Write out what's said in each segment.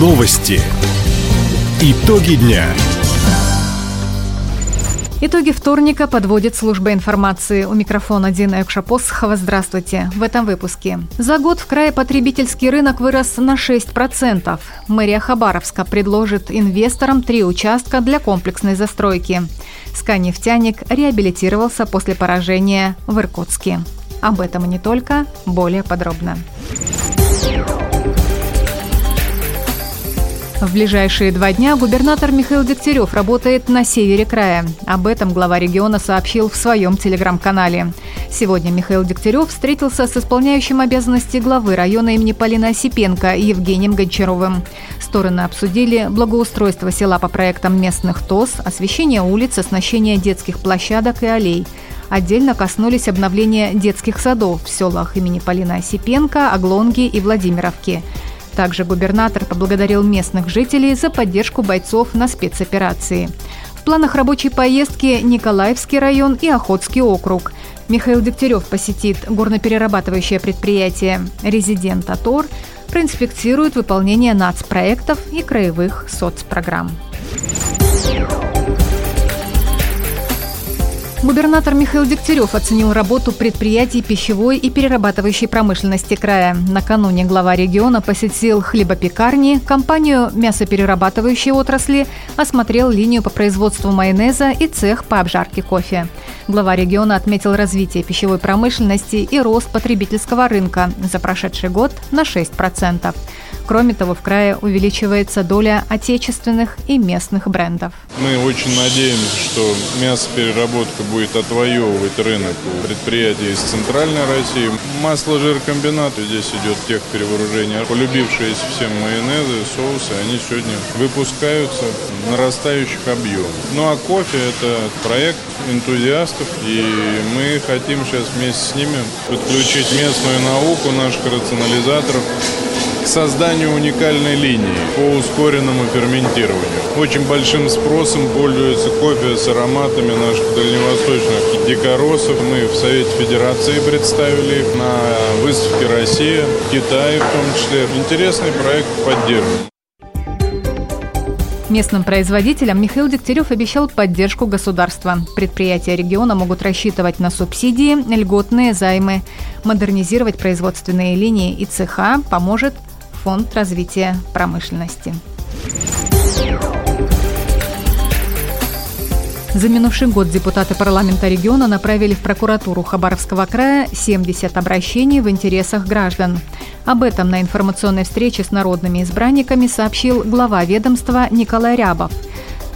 Новости. Итоги дня. Итоги вторника подводит служба информации. У микрофона Дина Экшапосхова. Здравствуйте. В этом выпуске. За год в крае потребительский рынок вырос на 6%. Мэрия Хабаровска предложит инвесторам три участка для комплексной застройки. Сканефтяник реабилитировался после поражения в Иркутске. Об этом и не только, более подробно. В ближайшие два дня губернатор Михаил Дегтярев работает на севере края. Об этом глава региона сообщил в своем телеграм-канале. Сегодня Михаил Дегтярев встретился с исполняющим обязанности главы района имени Полина Осипенко Евгением Гончаровым. Стороны обсудили благоустройство села по проектам местных ТОС, освещение улиц, оснащение детских площадок и аллей – Отдельно коснулись обновления детских садов в селах имени Полина Осипенко, Оглонги и Владимировки. Также губернатор поблагодарил местных жителей за поддержку бойцов на спецоперации. В планах рабочей поездки Николаевский район и Охотский округ. Михаил Дегтярев посетит горноперерабатывающее предприятие «Резидент Атор», проинспектирует выполнение нацпроектов и краевых соцпрограмм. Губернатор Михаил Дегтярев оценил работу предприятий пищевой и перерабатывающей промышленности края. Накануне глава региона посетил хлебопекарни, компанию мясоперерабатывающей отрасли, осмотрел линию по производству майонеза и цех по обжарке кофе. Глава региона отметил развитие пищевой промышленности и рост потребительского рынка за прошедший год на 6%. Кроме того, в крае увеличивается доля отечественных и местных брендов. Мы очень надеемся, что мясопереработка будет отвоевывать рынок у предприятий из Центральной России. Масло жиркомбинаты здесь идет тех перевооружения. Полюбившиеся всем майонезы, соусы, они сегодня выпускаются в нарастающих объемах. Ну а кофе – это проект энтузиастов, и мы хотим сейчас вместе с ними подключить местную науку наших рационализаторов созданию уникальной линии по ускоренному ферментированию. Очень большим спросом пользуется кофе с ароматами наших дальневосточных дикоросов. Мы в Совете Федерации представили их на выставке Россия, Китай в том числе. Интересный проект поддерживаем. Местным производителям Михаил Дегтярев обещал поддержку государства. Предприятия региона могут рассчитывать на субсидии, льготные займы. Модернизировать производственные линии и цеха поможет Фонд развития промышленности. За минувший год депутаты парламента региона направили в прокуратуру Хабаровского края 70 обращений в интересах граждан. Об этом на информационной встрече с народными избранниками сообщил глава ведомства Николай Рябов.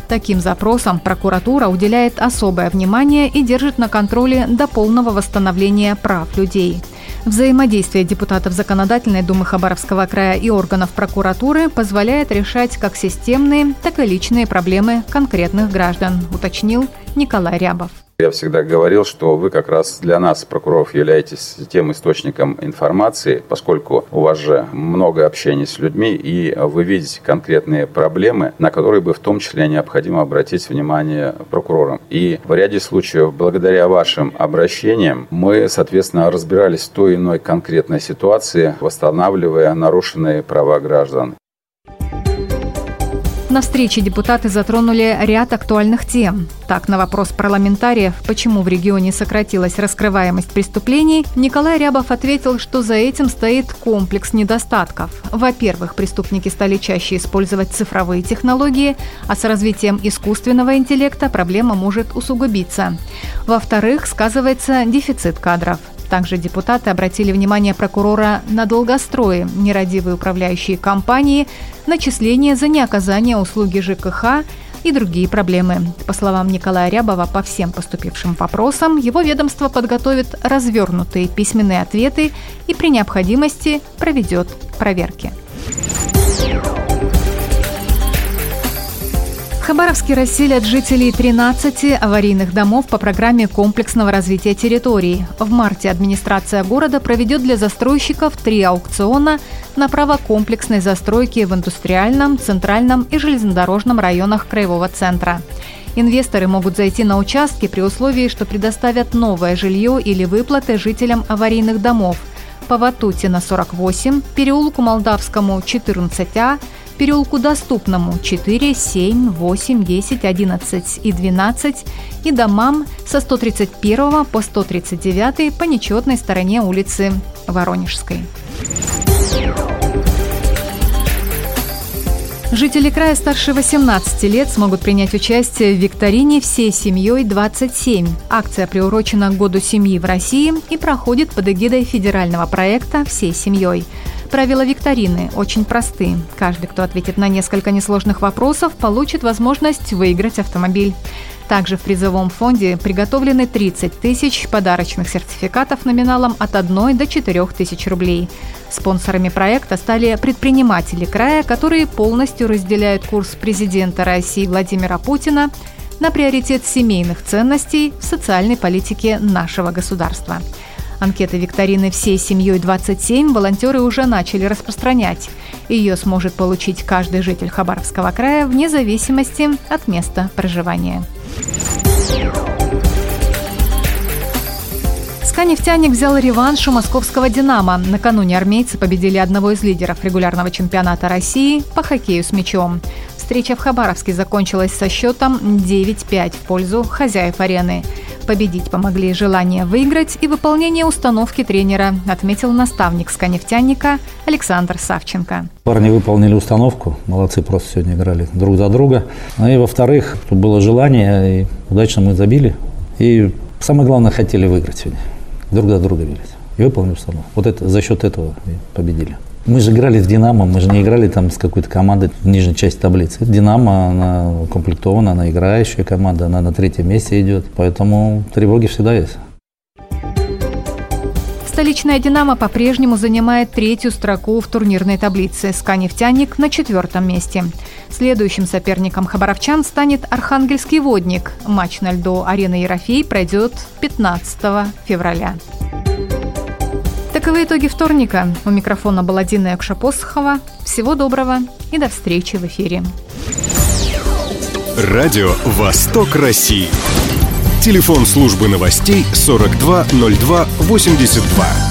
Таким запросам прокуратура уделяет особое внимание и держит на контроле до полного восстановления прав людей – Взаимодействие депутатов Законодательной Думы Хабаровского края и органов прокуратуры позволяет решать как системные, так и личные проблемы конкретных граждан, уточнил Николай Рябов. Я всегда говорил, что вы как раз для нас, прокуроров, являетесь тем источником информации, поскольку у вас же много общения с людьми, и вы видите конкретные проблемы, на которые бы в том числе необходимо обратить внимание прокурорам. И в ряде случаев, благодаря вашим обращениям, мы, соответственно, разбирались в той или иной конкретной ситуации, восстанавливая нарушенные права граждан. На встрече депутаты затронули ряд актуальных тем. Так, на вопрос парламентариев, почему в регионе сократилась раскрываемость преступлений, Николай Рябов ответил, что за этим стоит комплекс недостатков. Во-первых, преступники стали чаще использовать цифровые технологии, а с развитием искусственного интеллекта проблема может усугубиться. Во-вторых, сказывается дефицит кадров – также депутаты обратили внимание прокурора на долгострои, нерадивые управляющие компании, начисления за неоказание услуги ЖКХ и другие проблемы. По словам Николая Рябова, по всем поступившим вопросам его ведомство подготовит развернутые письменные ответы и при необходимости проведет проверки. Хабаровске расселят жителей 13 аварийных домов по программе комплексного развития территорий. В марте администрация города проведет для застройщиков три аукциона на право комплексной застройки в индустриальном, центральном и железнодорожном районах краевого центра. Инвесторы могут зайти на участки при условии, что предоставят новое жилье или выплаты жителям аварийных домов по Ватутина 48, переулку Молдавскому 14А, переулку Доступному 4, 7, 8, 10, 11 и 12 и домам со 131 по 139 по нечетной стороне улицы Воронежской. Жители края старше 18 лет смогут принять участие в викторине «Всей семьей 27». Акция приурочена к Году семьи в России и проходит под эгидой федерального проекта «Всей семьей». Правила викторины очень просты. Каждый, кто ответит на несколько несложных вопросов, получит возможность выиграть автомобиль. Также в призовом фонде приготовлены 30 тысяч подарочных сертификатов номиналом от 1 до 4 тысяч рублей. Спонсорами проекта стали предприниматели края, которые полностью разделяют курс президента России Владимира Путина на приоритет семейных ценностей в социальной политике нашего государства. Анкеты викторины «Всей семьей 27» волонтеры уже начали распространять. Ее сможет получить каждый житель Хабаровского края вне зависимости от места проживания. СКА «Нефтяник» взял реванш у московского «Динамо». Накануне армейцы победили одного из лидеров регулярного чемпионата России по хоккею с мячом. Встреча в Хабаровске закончилась со счетом 9-5 в пользу хозяев арены. Победить помогли желание выиграть и выполнение установки тренера, отметил наставник «Сканефтяника» Александр Савченко. Парни выполнили установку, молодцы, просто сегодня играли друг за друга. Ну и во-вторых, было желание, и удачно мы забили. И самое главное, хотели выиграть сегодня. Друг за друга бились. И выполнили установку. Вот это, за счет этого победили. Мы же играли с «Динамо», мы же не играли там с какой-то командой в нижней части таблицы. «Динамо», она укомплектована, она играющая команда, она на третьем месте идет, поэтому тревоги всегда есть. Столичная «Динамо» по-прежнему занимает третью строку в турнирной таблице. «СКА «Нефтяник» на четвертом месте. Следующим соперником хабаровчан станет «Архангельский водник». Матч на льду арены Ерофей пройдет 15 февраля. Таковы итоги вторника. У микрофона была Дина Якшапосхова. Всего доброго и до встречи в эфире. Радио «Восток России». Телефон службы новостей 420282.